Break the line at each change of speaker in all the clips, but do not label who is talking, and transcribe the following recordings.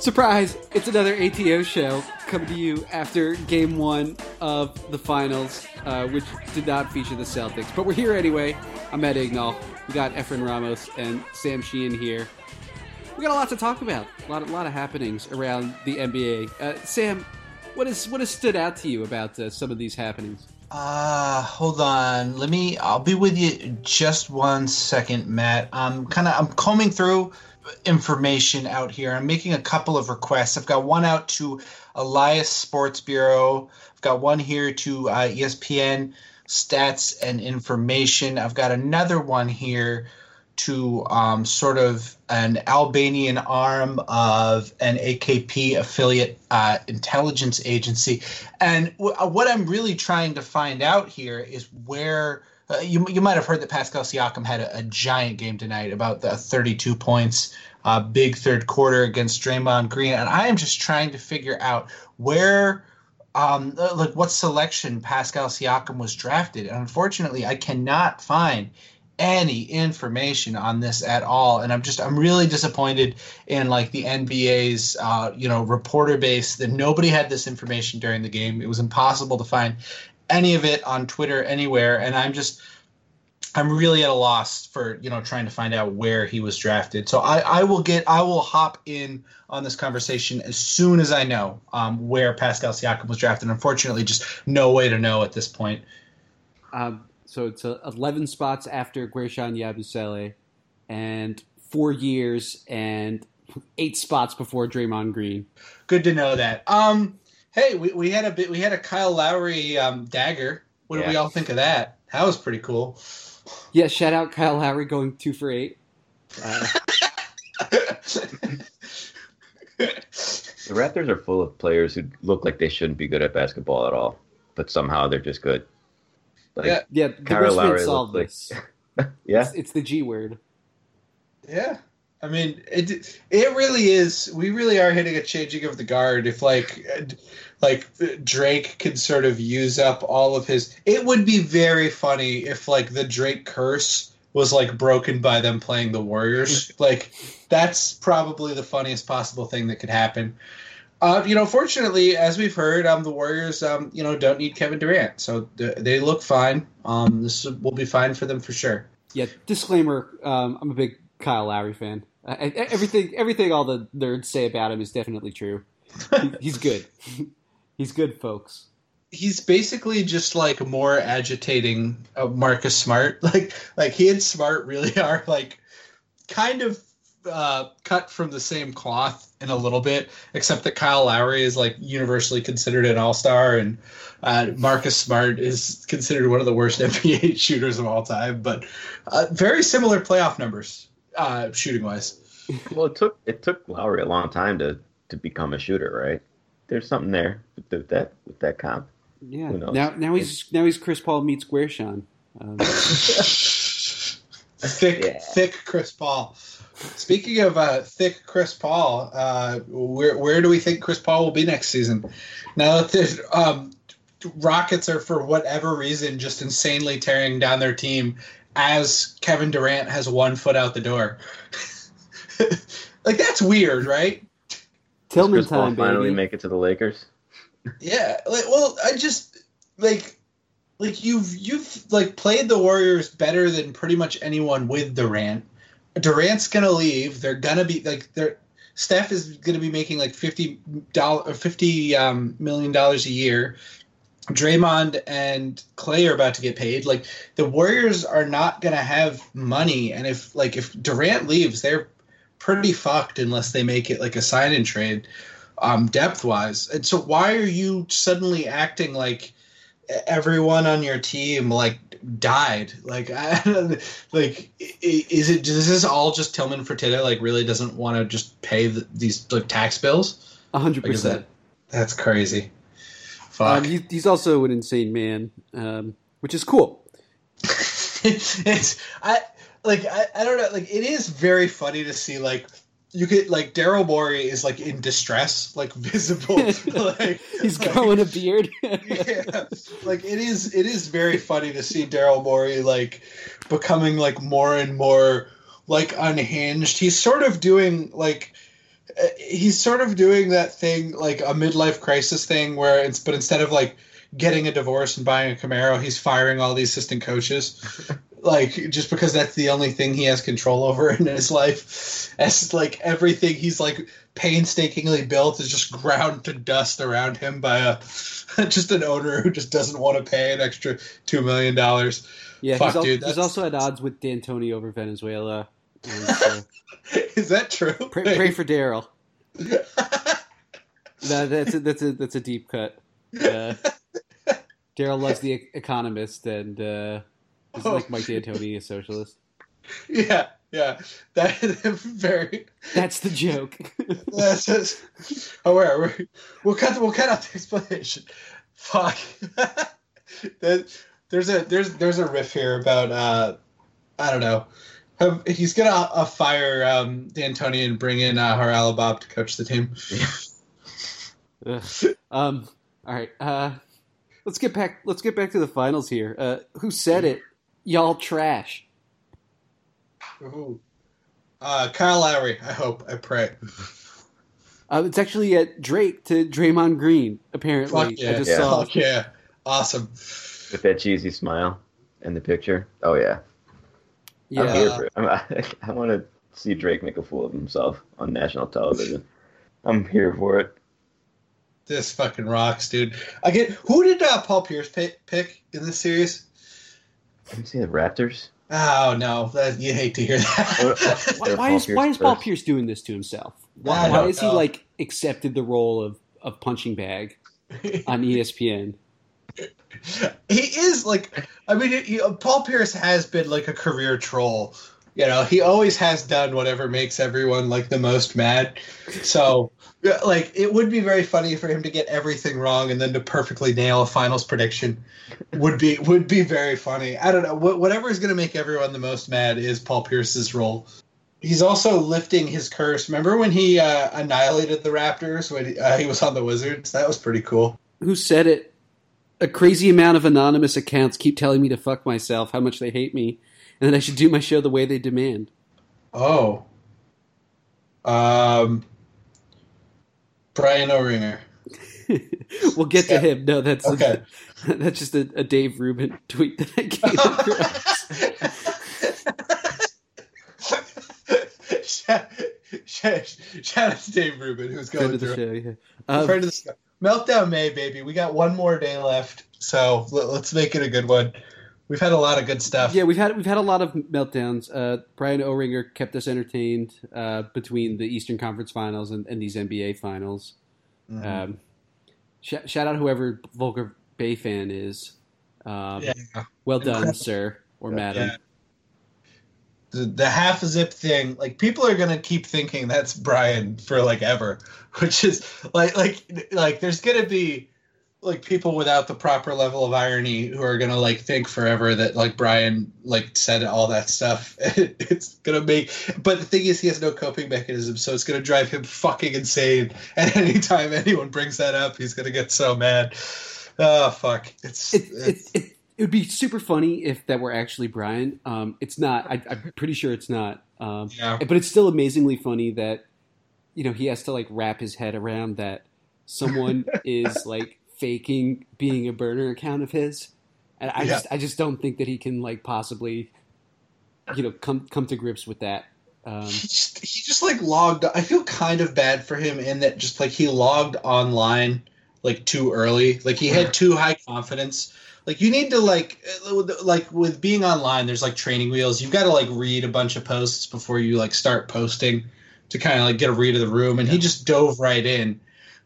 Surprise! It's another ATO show coming to you after game one of the finals, uh, which did not feature the Celtics. But we're here anyway. I'm Ed Ignall. We got Efren Ramos and Sam Sheehan here. We got a lot to talk about. A lot, a lot of happenings around the NBA. Uh, Sam, what is what has stood out to you about uh, some of these happenings?
Uh, hold on. Let me. I'll be with you just one second, Matt. I'm kind of. I'm combing through information out here. I'm making a couple of requests. I've got one out to Elias Sports Bureau. I've got one here to uh, ESPN Stats and Information. I've got another one here to um, sort of an Albanian arm of an AKP affiliate uh, intelligence agency. And w- what I'm really trying to find out here is where uh, you, you might have heard that Pascal Siakam had a, a giant game tonight, about the 32 points, uh, big third quarter against Draymond Green, and I am just trying to figure out where, um, uh, like what selection Pascal Siakam was drafted. And unfortunately, I cannot find any information on this at all and i'm just i'm really disappointed in like the nba's uh, you know reporter base that nobody had this information during the game it was impossible to find any of it on Twitter anywhere, and I'm just I'm really at a loss for you know trying to find out where he was drafted. So I, I will get I will hop in on this conversation as soon as I know um, where Pascal Siakam was drafted. Unfortunately, just no way to know at this point.
Um, so it's uh, 11 spots after Guerschon Yabusele, and four years and eight spots before Draymond Green.
Good to know that. Um, Hey, we, we had a bit. We had a Kyle Lowry um, dagger. What yeah. do we all think of that? That was pretty cool.
Yeah, shout out Kyle Lowry going two for eight. Uh,
the Raptors are full of players who look like they shouldn't be good at basketball at all, but somehow they're just good.
Like, yeah, yeah. The Kyle Lowry solved this.
Like, yeah,
it's, it's the G word.
Yeah, I mean, it it really is. We really are hitting a changing of the guard. If like like Drake could sort of use up all of his, it would be very funny if like the Drake curse was like broken by them playing the Warriors. like that's probably the funniest possible thing that could happen. Uh, you know, fortunately, as we've heard, um, the Warriors, um, you know, don't need Kevin Durant, so th- they look fine. Um, this will be fine for them for sure.
Yeah. Disclaimer: um, I'm a big Kyle Lowry fan. Uh, everything, everything, all the nerds say about him is definitely true. he's good. he's good, folks.
He's basically just like more agitating Marcus Smart. Like, like he and Smart really are like kind of uh, cut from the same cloth in a little bit, except that Kyle Lowry is like universally considered an all star, and uh, Marcus Smart is considered one of the worst NBA shooters of all time. But uh, very similar playoff numbers uh, shooting wise.
well, it took it took Lowry a long time to to become a shooter, right? There's something there with that with that comp.
Yeah. Now now he's now he's Chris Paul meets Guerschon. Um,
thick yeah. thick Chris Paul. Speaking of uh, thick Chris Paul, uh, where where do we think Chris Paul will be next season? Now that the um, Rockets are for whatever reason just insanely tearing down their team as Kevin Durant has one foot out the door. like that's weird, right?
Tillman time,
finally
baby.
make it to the Lakers.
Yeah, like, well, I just like like you've you've like played the Warriors better than pretty much anyone with Durant. Durant's gonna leave. They're gonna be like they're Steph is gonna be making like fifty dollar fifty um, million dollars a year. Draymond and Clay are about to get paid. Like the Warriors are not going to have money, and if like if Durant leaves, they're pretty fucked unless they make it like a sign and trade, um, depth wise. And so why are you suddenly acting like everyone on your team like died? Like I, like is it is this all just Tillman Fertitta like really doesn't want to just pay the, these like tax bills?
hundred percent.
That's crazy.
Um, he, he's also an insane man, um, which is cool.
it's I like I, I don't know like it is very funny to see like you get like Daryl Morey is like in distress, like visible. like
he's growing a beard.
yeah, like it is. It is very funny to see Daryl Morey like becoming like more and more like unhinged. He's sort of doing like uh, he's sort of doing that thing like a midlife crisis thing where it's but instead of like getting a divorce and buying a Camaro, he's firing all the assistant coaches. Like just because that's the only thing he has control over in his life. As like everything he's like painstakingly built is just ground to dust around him by a just an owner who just doesn't want to pay an extra two million dollars.
Yeah,
Fuck,
he's, al-
dude,
he's also at odds with D'Antoni over Venezuela. And, uh,
Is that true?
pray, pray for Daryl. That, that's a, that's a that's a deep cut. Uh, Daryl loves the Economist, and uh, is
Oh.
like Mike D'Antoni, a socialist.
yeah, yeah. That is very.
That's the joke.
That's just, oh, where we'll cut we'll cut out the explanation. Fuck. That- there's a there's there's a riff here about uh I don't know. Um, He's gonna uh, fire um, D'Antoni and bring in uh, Haralabob to coach the team.
Um. All right. Uh, let's get back. Let's get back to the finals here. Uh, who said it? Y'all trash.
Ooh. Uh, Kyle Lowry. I hope. I pray.
Uh, it's actually at Drake to Draymond Green. Apparently,
Fuck yeah.
I just
Yeah.
saw.
Fuck yeah. Awesome.
With that cheesy smile in the picture. Oh yeah. I'm
Yeah.
here for it. I'm, I, I want to see Drake make a fool of himself on national television. I'm here for it.
This fucking rocks, dude. I get who did uh, Paul Pierce pick, pick in this series?
Let me see the Raptors.
Oh no, that, you hate to hear that.
Why, why is why is Paul. Pierce doing this to himself? Why, why
don't
has he
know.
like accepted the role of, of punching bag on ESPN?
he is like, I mean, it, you know, Paul Pierce has been like a career troll. You know, he always has done whatever makes everyone like the most mad. So, like, it would be very funny for him to get everything wrong and then to perfectly nail a finals prediction. Would be would be very funny. I don't know. Wh- Whatever is going to make everyone the most mad is Paul Pierce's role. He's also lifting his curse. Remember when he uh, annihilated the Raptors when he, uh, he was on the Wizards? That was pretty cool.
Who said it? A crazy amount of anonymous accounts keep telling me to fuck myself, how much they hate me, and that I should do my show the way they demand.
Oh. Um. Brian Oringher.
we'll get to him. No, that's
Okay.
that's just a, a Dave Rubin tweet that I came across.
shout, shout, shout out to Dave Rubin, who's
Friend
going
of the
through.
show. Yeah. Um,
Friend of the show. Meltdown May, baby. We got one more day left, so let, us make it a good one. We've had a lot of good stuff.
Yeah, we've had we've had a lot of meltdowns. Uh, Brian Oringher kept us entertained uh, between the Eastern Conference Finals and, and these NBA Finals.
Mhm.
Um, sh- shout out whoever Volker Bay fan is. Um,
yeah.
Well done,
Incredible.
sir or madam.
Yeah. The, the half zip thing, like people are gonna keep thinking that's Brian for like ever, which is like like like there's gonna be like people without the proper level of irony who are gonna like think forever that like Brian like said all that stuff. it's gonna make, but the thing is, he has no coping mechanism, so it's gonna drive him fucking insane. And anytime anyone brings that up, he's gonna get so mad. Oh fuck! It's,
It,
it's
it, it, it would be super funny if that were actually Brian. Um, it's not. I, I'm pretty sure it's not. Um,
yeah.
but it's still amazingly funny that you know he has to like wrap his head around that someone is like faking being a burner account of his. And i
Yeah.
just i just don't think that he can like possibly you know come come to grips with that. Um
he just he just like logged i feel kind of bad for him in that just like he logged online like too early. Like he had too high confidence. Like you need to like like with being online there's like training wheels. You've got to like read a bunch of posts before you like start posting to kind of like get a read of the room. And he just dove right in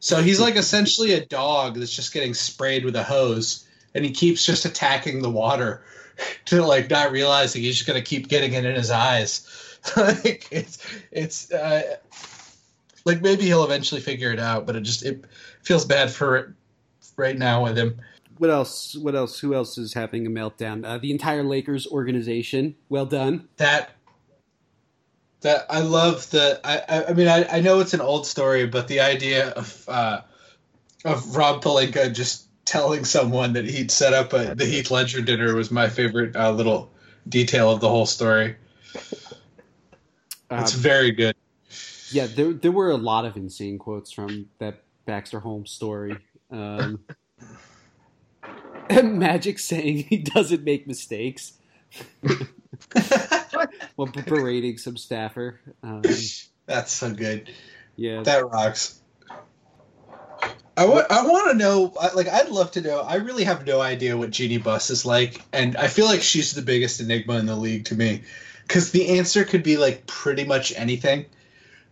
so he's like essentially a dog that's just getting sprayed with a hose and he keeps just attacking the water to like not realizing he's just gonna keep getting it in his eyes. Like it's it's uh, like maybe he'll eventually figure it out, but it just it feels bad for it right now with him.
what else what else who else is having a meltdown? Uh, the entire lakers organization. Well done.
That that I love the I I, mean I, I know it's an old story, but the idea of uh, of Rob Pelinka just telling someone that he'd set up a, the Heath Ledger dinner was my favorite uh, little detail of the whole story. That's
Um,
very good.
yeah, there there were a lot of insane quotes from that Baxter Holmes story. Um, Magic saying he doesn't make mistakes while berating some staffer. Um,
That's so good.
yeah,
That rocks. I want. I want to know. Like, I'd love to know. I really have no idea what Jeannie Buss is like, and I feel like she's the biggest enigma in the league to me, because the answer could be like pretty much anything.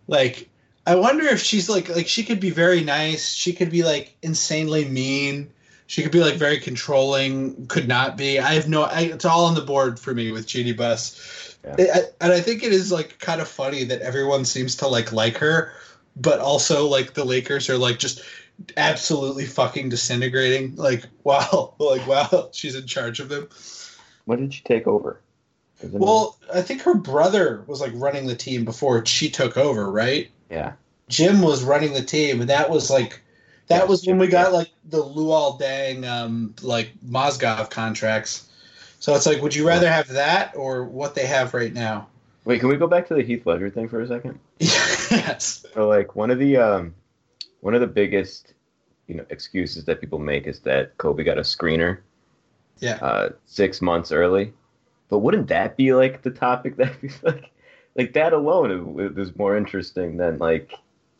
Like, I wonder if she's like like she could be very nice. She could be like insanely mean. She could be like very controlling. Could not be. I have no. I, it's all on the board for me with Jeannie Buss.
Yeah.
I- I- and I think it is like kind of funny that everyone seems to like like her, but also like the Lakers are like just absolutely fucking disintegrating. Like wow, like wow, she's in charge of them.
When did she take over? Isn't it-
Well, I think her brother was like running the team before she took over, right?
yeah.
Jim was running the team, and that was like that
Yes,
was when we got like the Luol Deng um like Mozgov contracts. So it's like, would you rather have that or what they have right now?
Wait, can we go back to the Heath Ledger thing for a second?
yes.
So like one of the um one of the biggest you know excuses that people make is that Kobe got a screener
Yeah.
uh six months early. But wouldn't that be like the topic that be like like that alone is, is more interesting than like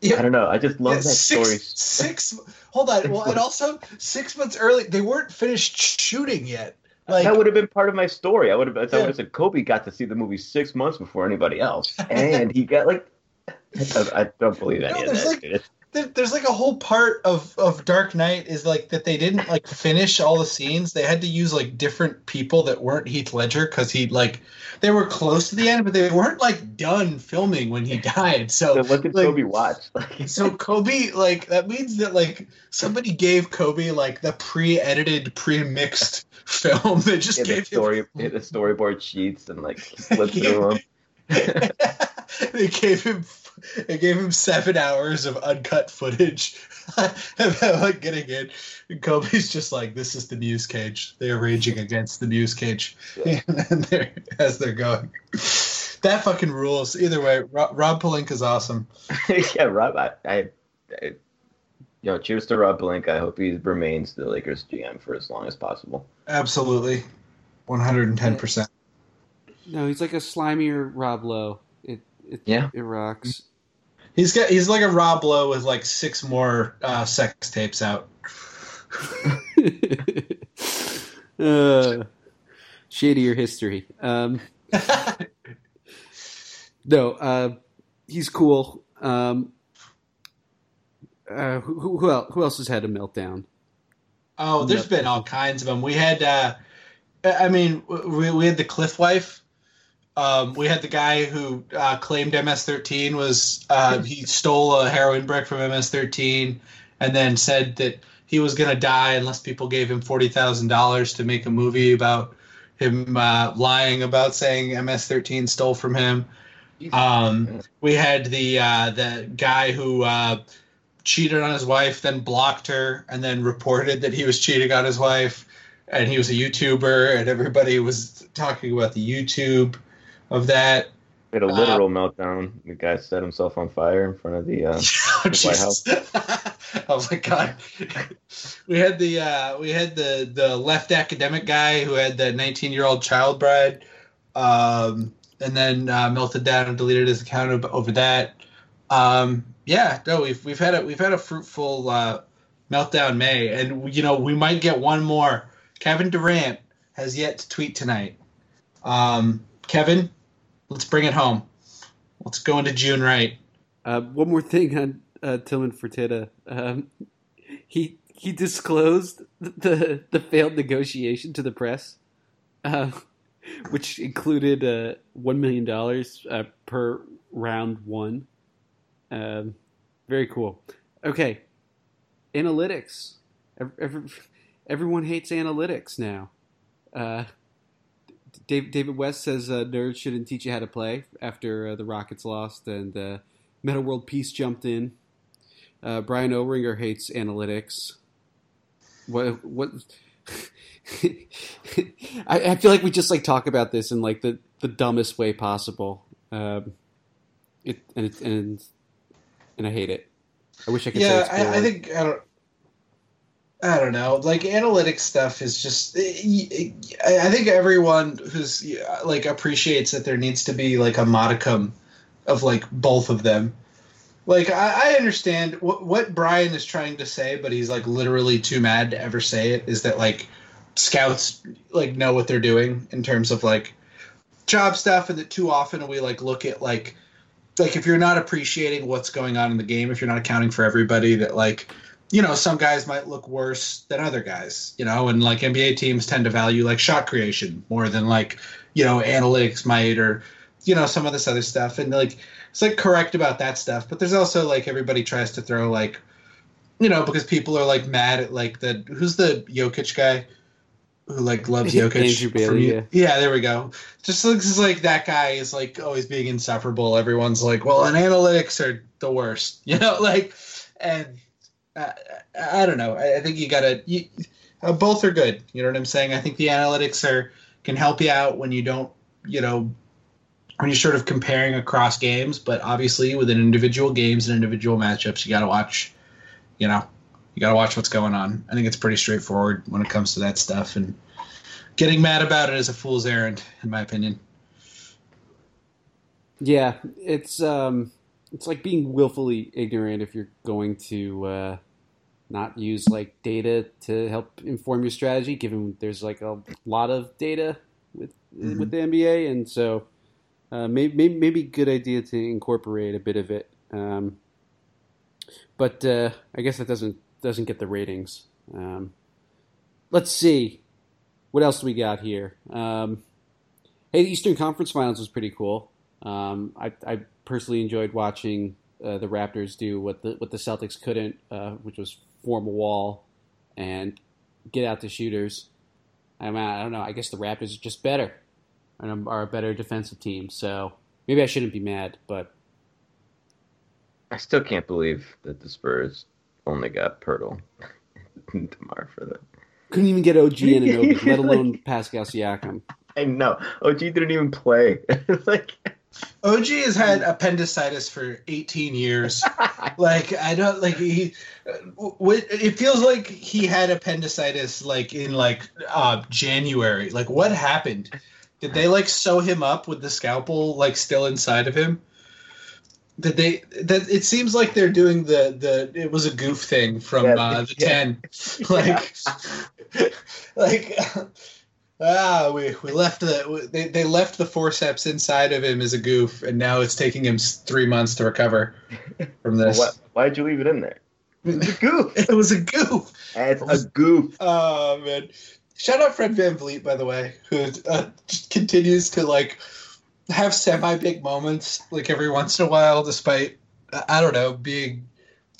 Yeah.
I don't know. I just love
Yeah,
that
six,
story.
Six. Hold on. Well, and also six months early, they weren't finished shooting yet. Like,
that would have been part of my story. I would have. I
Yeah.
would have said Kobe got to see the movie six months before anybody else, and he got like. I, I don't believe any
No,
of that.
like- there's like a whole part of of Dark Knight is like that they didn't like finish all the scenes. They had to use like different people that weren't Heath Ledger because he like they were close to the end, but they weren't like done filming when he died. So
So what did
like,
Kobe watch?
So Kobe, like that means that like somebody gave Kobe like the pre-edited, pre-mixed film that just
yeah, the
gave
story,
him.
the storyboard sheets, and like he flipped through them.
they gave him they gave him seven hours of uncut footage about like getting in. And Kobe's just like, "This is the news cage. They are raging against the news cage," and they're, as they're going. That fucking rules. Either way, Rob, Rob Pelinka's awesome.
yeah, Rob. I, I, I, yo, cheers to Rob Blank. I hope he remains the Lakers GM for as long as possible.
Absolutely, one hundred and ten percent.
no, he's like a slimier Rob Lowe. It it
Yeah.
it rocks.
He's got he's like a Rob Lowe with like six more uh, sex tapes out.
uh, shadier history. Um, no, uh, he's cool. Um, uh, who, who, el- who else has had a meltdown?
Oh, there's
Yep.
been all kinds of them. We had, uh, I mean, we, we had the Cliff wife. Um, we had the guy who uh, claimed MS-13 was uh, he stole a heroin brick from MS-13, and then said that he was gonna die unless people gave him forty thousand dollars to make a movie about him uh, lying about saying MS-13 stole from him. Um, we had the uh, the guy who uh, cheated on his wife, then blocked her, and then reported that he was cheating on his wife, and he was a YouTuber, and everybody was talking about the YouTube of that.
We had a literal meltdown. The guy set himself on fire in front of the. Uh,
Oh,
The White
Jesus. oh my god. We had the uh, we had the the left academic guy who had the 19 year old child bride, um, and then uh, melted down and deleted his account over that. Um, yeah, no, we've we've had a we've had a fruitful uh, meltdown May, and you know we might get one more. Kevin Durant has yet to tweet tonight. Um, Kevin, let's bring it home. Let's go into June right.
Uh, one more thing on uh, Tillman Fertitta. Um, he he disclosed the the failed negotiation to the press, uh, which included uh, one million dollars uh, per round one. Um, very cool. Okay, analytics. Ev- every- everyone hates analytics now. Dave, David West says uh, nerds shouldn't teach you how to play after uh, the Rockets lost and uh, Meta World Peace jumped in. Uh, Brian Oringher hates analytics. What? What? I, I feel like we just like talk about this in like the, the dumbest way possible. Um, it and it, and and I hate it. I wish I could. say
Yeah, I, I think I don't. I don't know. Like analytics stuff is just. Eh, eh, eh, I I think everyone who's like appreciates that there needs to be like a modicum of like both of them. Like I, I understand what what Brian is trying to say, but he's like literally too mad to ever say it. Is that like scouts like know what they're doing in terms of like job stuff, and that too often we like look at like like if you're not appreciating what's going on in the game, if you're not accounting for everybody, that like you know some guys might look worse than other guys, you know, and like NBA teams tend to value like shot creation more than like you know analytics might or you know some of this other stuff, and like it's like correct about that stuff, but there's also like everybody tries to throw like you know because people are like mad at like the who's the Jokic guy who like loves Jokic.
Andrew Bailey, yeah.
yeah, there we go. Just looks like that guy is like always being insufferable. Everyone's like, well, and analytics are the worst, you know, like, and uh, I don't know. I, I think you gotta. You, uh, both are good. You know what I'm saying? I think the analytics are can help you out when you don't, you know, when you're sort of comparing across games. But obviously, within individual games and individual matchups, you gotta watch. You know, you gotta watch what's going on. I think it's pretty straightforward when it comes to that stuff, and getting mad about it is a fool's errand, in my opinion.
Yeah, it's um, it's like being willfully ignorant if you're going to uh, not use like data to help inform your strategy. Given there's like a lot of data with
Mhm.
with the NBA, and so uh, maybe, maybe maybe good idea to incorporate a bit of it. Um, but uh, I guess that doesn't doesn't get the ratings. Um, let's see, what else do we got here? Um, hey, the Eastern Conference Finals was pretty cool. Um, I, I personally enjoyed watching uh, the Raptors do what the what the Celtics couldn't, uh, which was form a wall and get out the shooters. I mean, I don't know. I guess the Raptors are just better and are a better defensive team. So maybe I shouldn't be mad, but
I still can't believe that the Spurs only got Poeltl and Demar for that.
couldn't even get OG Anunoby, let alone Pascal Siakam.
I know. OG didn't even play. like,
OG has had appendicitis for 18 years. like I don't like he. It feels like he had appendicitis like in like uh January. Like what happened? Did they like sew him up with the scalpel like still inside of him? Did they? That it seems like they're doing the the. It was a goof thing from
Yeah,
uh, the
yeah.
ten. Like, like. Ah, we, we left the they, they left the forceps inside of him as a goof, and now it's taking him three months to recover from
well,
this.
why, why'd you leave it in there? It's a goof.
it was a goof.
It's a goof.
Oh man! Shout out Fred VanVleet, by the way, who uh, continues to like have semi big moments like every once in a while, despite uh, I don't know being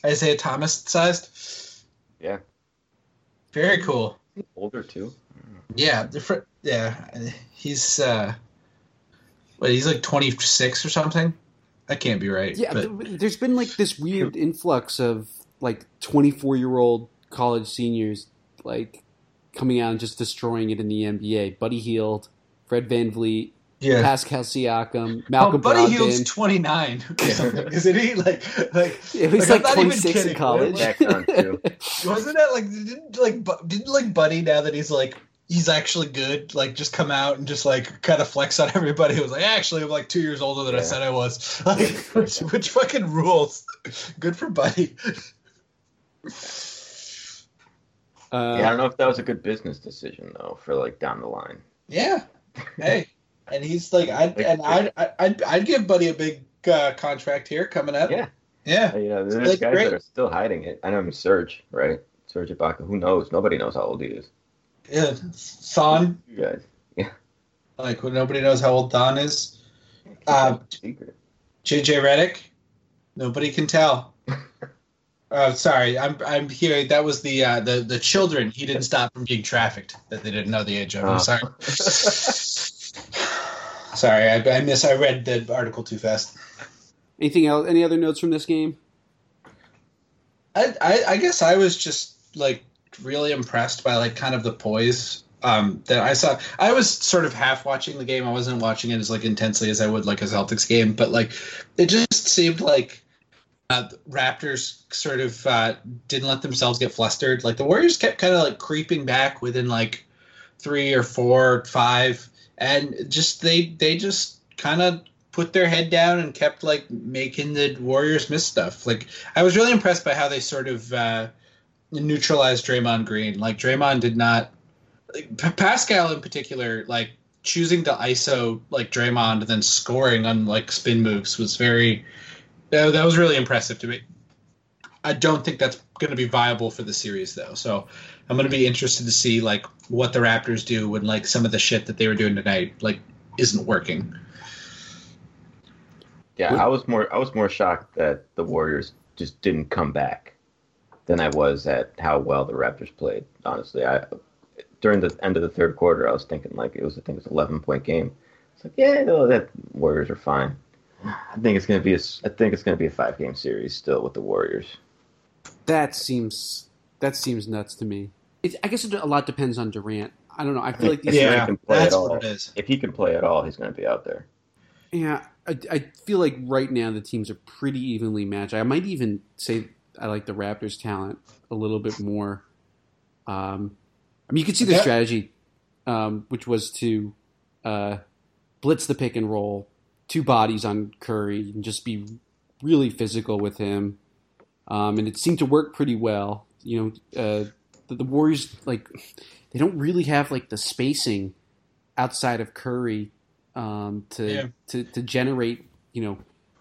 Isaiah Thomas sized.
Yeah.
Very cool.
Older too.
Yeah, the fr- yeah, he's uh, what? He's like twenty six or something. That can't be right.
Yeah,
but-
there's been like this weird influx of like 24 year old college seniors like coming out and just destroying it in the NBA. Buddy Hield, Fred VanVleet,
yeah.
Pascal Siakam,
Oh,
Malcolm
Buddy Hield's
Brogdon.
twenty nine, isn't he? Like, like
Yeah, he's
Like,
like,
not even
26 in college.
Back on too.
wasn't that like didn't like didn't like Buddy now that he's like he's actually good like just come out and just like kind of flex on everybody. It was like actually I'm like two years older than I said I was. Like, which, which fucking rules? Good for Buddy.
Uh,
Yeah, I don't know if that was a good business decision though for like down the line.
Yeah. Hey, and he's like I'd and I'd I'd, I'd give Buddy a big uh, contract here coming up.
Yeah.
Yeah.
You know, there's
Like,
guys
great.
that are still hiding it. I know Serge, right? Serge Ibaka. Who knows? Nobody knows how old he is.
Yeah. Thon.
You guys.
Like nobody knows how old Thon is. Uh,
Secret.
JJ Redick. Nobody can tell. Uh, sorry, I'm I'm here. That was the uh, the the children. He didn't stop from being trafficked that they didn't know the age of. I'm
Oh.
sorry. sorry, I, I miss. I read the article too fast.
Anything else? Any other notes from this game?
I, I I guess I was just like really impressed by like kind of the poise um, that I saw. I was sort of half watching the game. I wasn't watching it as like intensely as I would like a Celtics game, but like it just seemed like uh, Raptors sort of uh, didn't let themselves get flustered. Like the Warriors kept kind of like creeping back within like three or four, or five, and just they they just kind of put their head down and kept like making the Warriors miss stuff. Like I was really impressed by how they sort of uh, neutralized Draymond Green. Like Draymond did not like, Pascal in particular, like choosing to ISO like Draymond and then scoring on like spin moves was very that was really impressive to me. I don't think that's going to be viable for the series though. So I'm going to be interested to see like what the Raptors do when like some of the shit that they were doing tonight like isn't working.
Yeah, I was more I was more shocked that the Warriors just didn't come back than I was at how well the Raptors played. Honestly, I during the end of the third quarter, I was thinking like it was I think it was 11 point game. It's like yeah, no, that Warriors are fine. I think it's gonna be a I think it's gonna be a five game series still with the Warriors.
That seems that seems nuts to me. It, I guess it, a lot depends on Durant. I don't know. I feel like these.
Yeah,
He can play
that's
at all.
what it is.
If he can play at all, he's gonna be out there.
Yeah, I, I feel like right now the teams are pretty evenly matched. I might even say I like the Raptors' talent a little bit more. Um, I mean, you could see the strategy, um, which was to uh, blitz the pick and roll, two bodies on Curry, and just be really physical with him. Um, and it seemed to work pretty well. You know, uh, the, the Warriors like they don't really have like the spacing outside of Curry um, to,
Yeah.
to to generate you know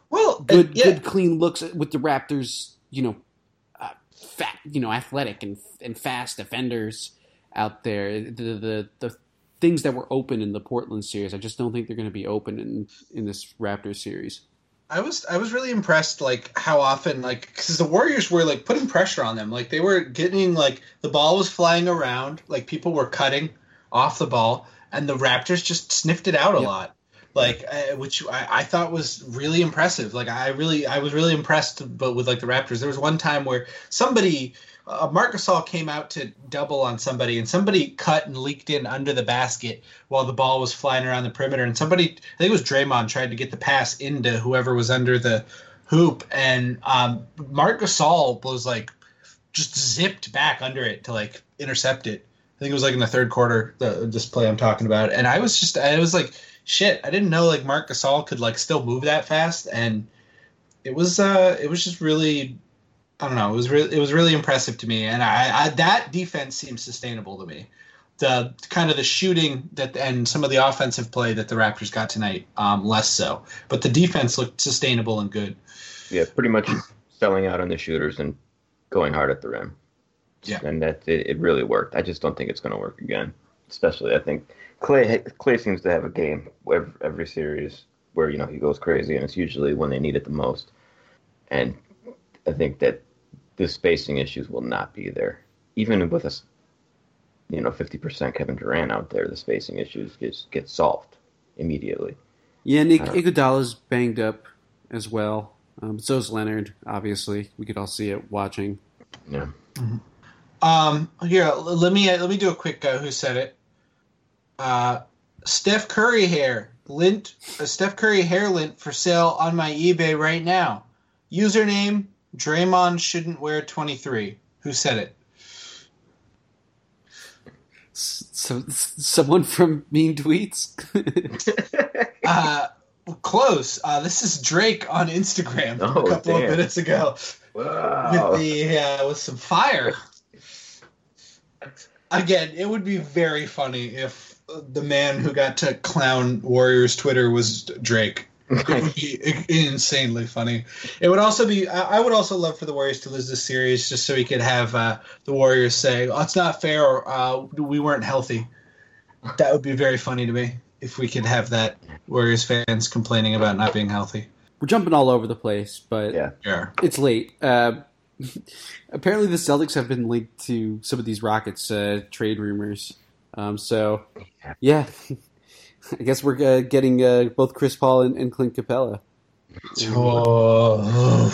Well,
good
and- yeah,
good clean looks with the Raptors. You know, uh, fat you know athletic and and fast defenders out there. The the the things that were open in the Portland series, I just don't think they're going to be open in in this Raptors series.
I was I was really impressed like how often like because the Warriors were like putting pressure on them like they were getting like the ball was flying around like people were cutting off the ball and the Raptors just sniffed it out a
Yep.
lot like uh, which I, I thought was really impressive. Like I really I was really impressed but with like the Raptors. There was one time where somebody uh, Marc Gasol came out to double on somebody and somebody cut and leaked in under the basket while the ball was flying around the perimeter. And somebody I think it was Draymond tried to get the pass into whoever was under the hoop. And um, Marc Gasol was like just zipped back under it to like intercept it. I think it was like in the third quarter the this play I'm talking about. And I was just I was like shit I didn't know like Marc Gasol could like still move that fast and it was uh it was just really I don't know. It was really it was really impressive to me, and I, I that defense seems sustainable to me. The kind of the shooting that and some of the offensive play that the Raptors got tonight, um, less so. But the defense looked sustainable and good.
Yeah, pretty much selling out on the shooters and going hard at the rim.
Yeah.
and that it, it really worked. I just don't think it's going to work again. Especially, I think Clay Clay seems to have a game every, every series where you know he goes crazy, and it's usually when they need it the most. And I think that the spacing issues will not be there, even with us. You know, fifty percent Kevin Durant out there, the spacing issues get get solved immediately.
Yeah, Nick
Uh,
Iguodala's banged up as well. Um, so is Leonard. Obviously, we could all see it watching.
Yeah,
Um, here, let me let me do a quick uh, who said it. Uh, Steph Curry hair lint, uh, Steph Curry hair lint for sale on my eBay right now. Username Draymond shouldn't wear twenty three. Who said it?
So, someone from Mean Tweets.
Uh, close. Uh, this is Drake on Instagram
Oh,
a couple
damn.
of minutes ago
wow.
with the uh, with some fire. Again, it would be very funny if the man who got to clown Warriors Twitter was Drake. It would be insanely funny. It would also be. I I would also love for the Warriors to lose this series, just so we could have uh, the Warriors say, "Oh, it's not fair. Or, uh, we weren't healthy." That would be very funny to me if we could have that Warriors fans complaining about not being healthy.
We're jumping all over the place, but
Yeah.
Yeah.
it's late. Uh, apparently, the Celtics have been linked to some of these Rockets uh, trade rumors. Um, so, yeah, I guess we're uh, getting uh, both Chris Paul and, and Clint Capela.
Oh.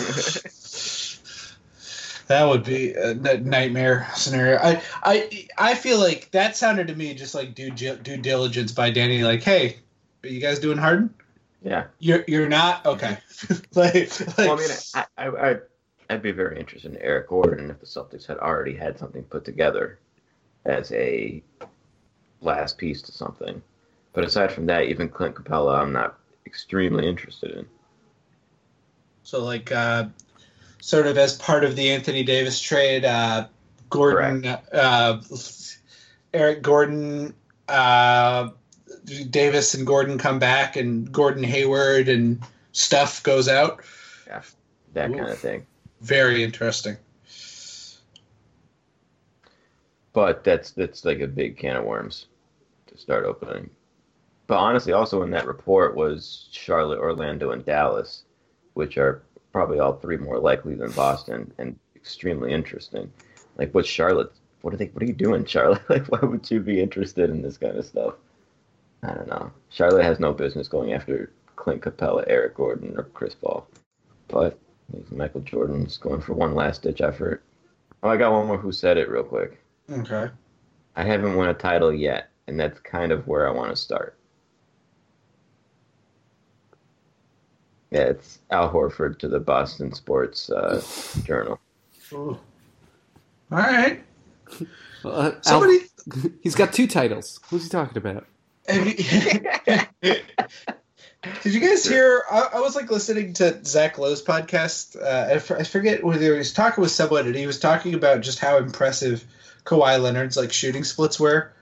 that would be a nightmare scenario. I, I, I feel like that sounded to me just like due due diligence by Danny. Like, hey, are you guys doing Harden?
Yeah.
You're you're not okay. like, like
Well, I mean, I, I, I'd, I'd be very interested in Eric Gordon if the Celtics had already had something put together as a last piece to something. But aside from that, even Clint Capela, I'm not extremely interested in.
so like uh, sort of as part of the Anthony Davis trade, uh, Gordon, uh, Eric Gordon, uh, Davis and Gordon come back, and Gordon Hayward and stuff goes out.
Yeah, that
Oof.
kind of thing.
Very interesting.
But that's that's like a big can of worms to start opening. But honestly, also in that report was Charlotte, Orlando, and Dallas, which are probably all three more likely than Boston and extremely interesting. Like, what's Charlotte? What are they? What are you doing, Charlotte? Like, why would you be interested in this kind of stuff? I don't know. Charlotte has no business going after Clint Capela, Eric Gordon, or Chris Paul. But Michael Jordan's going for one last ditch effort. Oh, I got one more. Who said it? Real quick.
Okay.
I haven't won a title yet, and that's kind of where I want to start. Yeah, it's Al Horford to the Boston Sports uh, Journal.
All right.
Well, uh, Al-
Somebody.
he's got two titles. Who's he talking about?
Did you guys hear? I, I was like listening to Zach Lowe's podcast. Uh, I, f- I forget whether he was talking with someone, and he was talking about just how impressive Kawhi Leonard's like shooting splits were,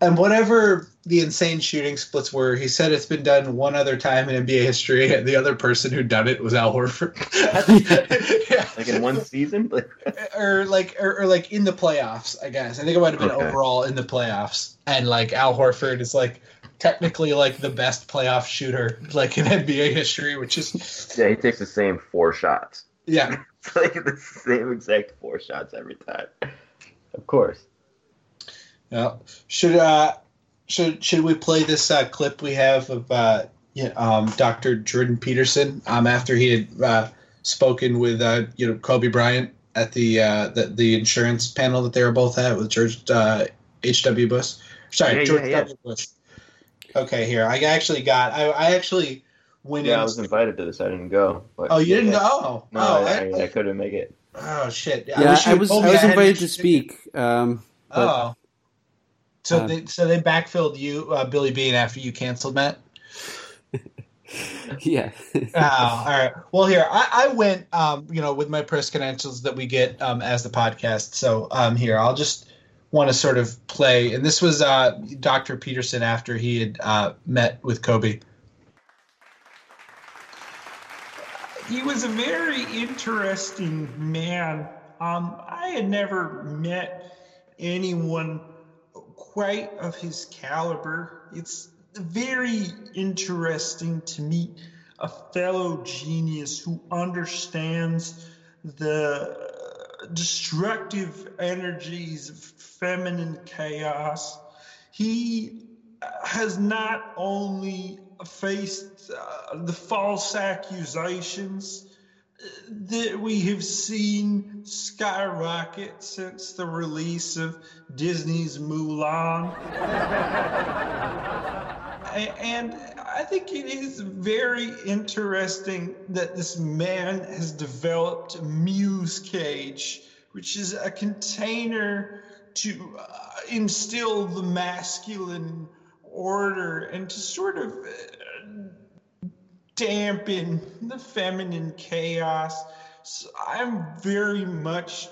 and whatever the insane shooting splits were, he said it's been done one other time in NBA history, and the other person who done it was Al Horford. yeah.
Like in one season? Like,
or like or, or like in the playoffs, I guess. I think it might have been
Okay.
overall in the playoffs. And like Al Horford is like technically like the best playoff shooter like in NBA history, which is
yeah, he takes the same four shots.
yeah.
Like the same exact four shots every time. Of course.
Yeah. Should uh should should we play this uh, clip we have of uh yeah, um, Dr. Jordan Peterson um after he had uh, spoken with uh you know Kobe Bryant at the uh the, the insurance panel that they were both at with George uh H.W. Bush. Sorry,
Yeah,
George
yeah, yeah.
W. Bush. Okay, here. I actually got I, I actually went
Yeah,
in
I was invited to this. I didn't go. But
Oh, you didn't go? Oh,
No,
oh,
I,
I-
I, couldn't make it.
Oh shit.
Yeah,
wish
I was I was invited to speak. Um, but-
Oh. So
Uh,
they so they backfilled you, uh, Billy Bean, after you canceled Matt.
yeah.
Oh, all right. Well, here I, I went, um, you know, with my press credentials that we get um, as the podcast. So um, here I'll just want to sort of play, and this was uh, Dr. Peterson after he had uh, met with Kobe.
He was a very interesting man. Um, I had never met anyone quite of his caliber. It's very interesting to meet a fellow genius who understands the destructive energies of feminine chaos. He has not only faced uh, the false accusations uh, that we have seen skyrocket since the release of Disney's Mulan. And I think it is very interesting that this man has developed a Muse Cage, which is a container to uh, instill the masculine order and to sort of uh, dampen the feminine chaos. So I'm very much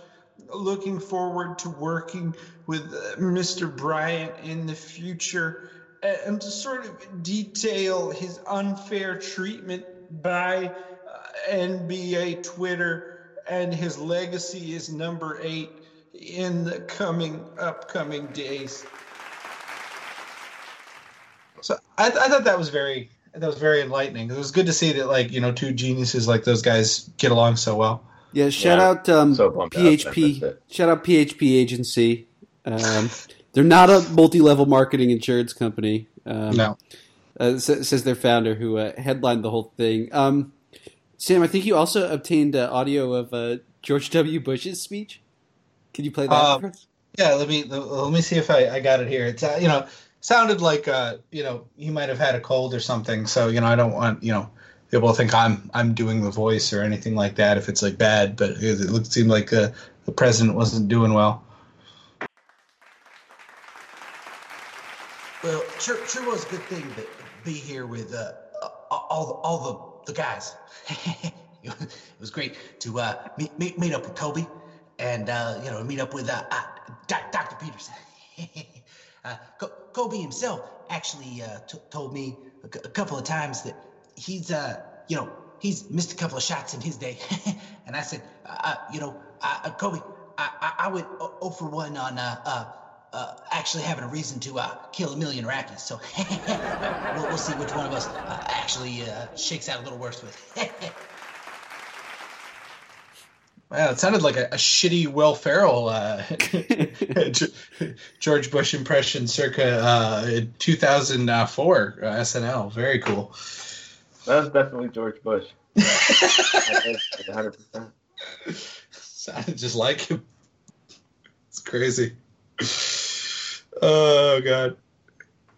looking forward to working with uh, Mr. Bryant in the future and to sort of detail his unfair treatment by uh, NBA Twitter and his legacy is number eight in the coming upcoming days.
So I, I thought that was very that was very enlightening. It was good to see that like you know two geniuses like those guys get along so well.
Yeah, shout
Yeah,
out um,
so bummed out that I missed
PHP. Shout out PHP agency. Um, they're not a multi-level marketing insurance company. Um,
No,
uh, says their founder, who uh, headlined the whole thing. Um, Sam, I think you also obtained uh, audio of uh, George W. Bush's speech? Can you play that for us?
Yeah, let me let me see if I, I got it here. It's uh, you know sounded like uh you know he might have had a cold or something. So you know I don't want you know people to think I'm I'm doing the voice or anything like that if it's like bad. But it, looked seemed like uh, the president wasn't doing well.
Well, sure, sure was a good thing to be here with uh, all the, all the, the guys. it was great to uh, meet, meet meet up with Kobe and uh, you know meet up with uh, uh, Dr. Peterson. uh, Kobe himself actually uh, t- told me a, couple of times that he's uh, you know he's missed a couple of shots in his day, and I said, uh, you know, uh, Kobe, I, I, I went 0 for one on. Uh, uh, actually having a reason to kill a million Iraqis. So we'll, we'll see which one of us actually shakes out a little worse with.
Wow, it sounded like a, a shitty Will Ferrell uh, George Bush impression circa uh, 2004 uh, SNL. Very cool.
That was definitely George Bush. I 100%.
Sounded just like him. It's crazy. Oh god.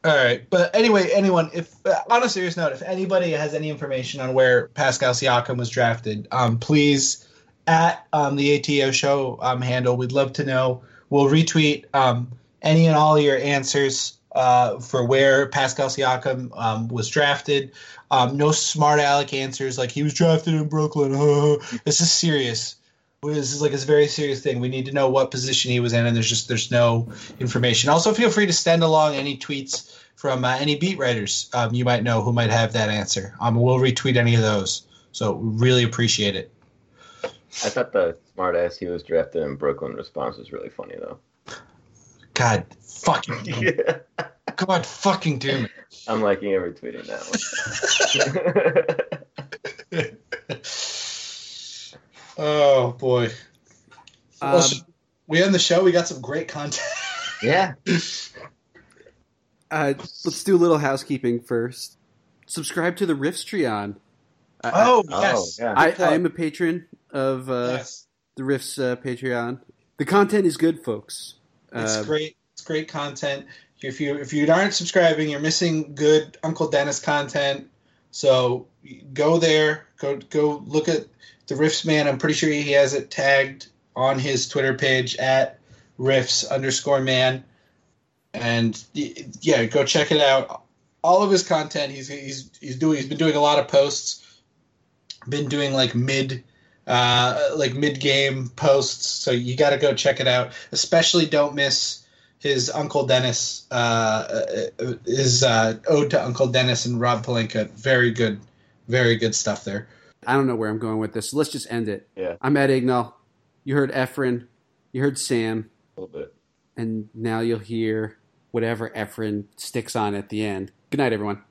All right, but anyway, anyone, if uh, on a serious note, if anybody has any information on where Pascal Siakam was drafted, um, please at um, the ATO show um, handle, we'd love to know. We'll retweet um, any and all your answers uh, for where Pascal Siakam um, was drafted. Um, no smart aleck answers like he was drafted in Brooklyn. this is serious. This is like a very serious thing. We need to know what position he was in, and there's just there's no information. Also, feel free to send along any tweets from uh, any beat writers um, you might know who might have that answer. We'll retweet any of those. So really appreciate it.
I thought the smart ass he was drafted in Brooklyn response was really funny though.
God fucking
Yeah.
God fucking damn
I'm liking and retweeting that one.
it. oh boy.
Um,
sh- we end the show. We got some great content.
yeah.
Uh, let's do a little housekeeping first. Subscribe to the Riffstreon. I,
Oh
Oh,
yes.
yeah.
I, I am a patron of uh,
yes.
the Riffs uh, Patreon. The content is good, folks.
It's
Uh,
great. It's great content. If you if you aren't subscribing, you're missing good Uncle Dennis content. So go there. Go go look at the Riffs man. I'm pretty sure he has it tagged on his Twitter page at Riffs underscore man. And yeah, go check it out. All of his content. He's he's he's doing. He's been doing a lot of posts. Been doing like mid uh, like mid game posts. So you got to go check it out. Especially don't miss his Uncle Dennis, uh, uh, his uh, ode to Uncle Dennis and Rob Pelinka. Very good, very good stuff there.
I don't know where I'm going with this. Let's just end it.
Yeah.
I'm Ed Ignall. You heard Efren. You heard Sam.
A little bit.
And now you'll hear whatever Efren sticks on at the end. Good night, everyone.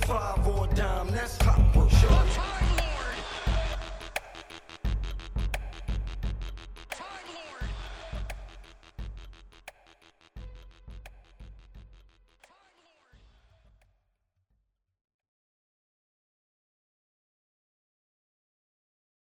For
five or a dime, that's. Sure.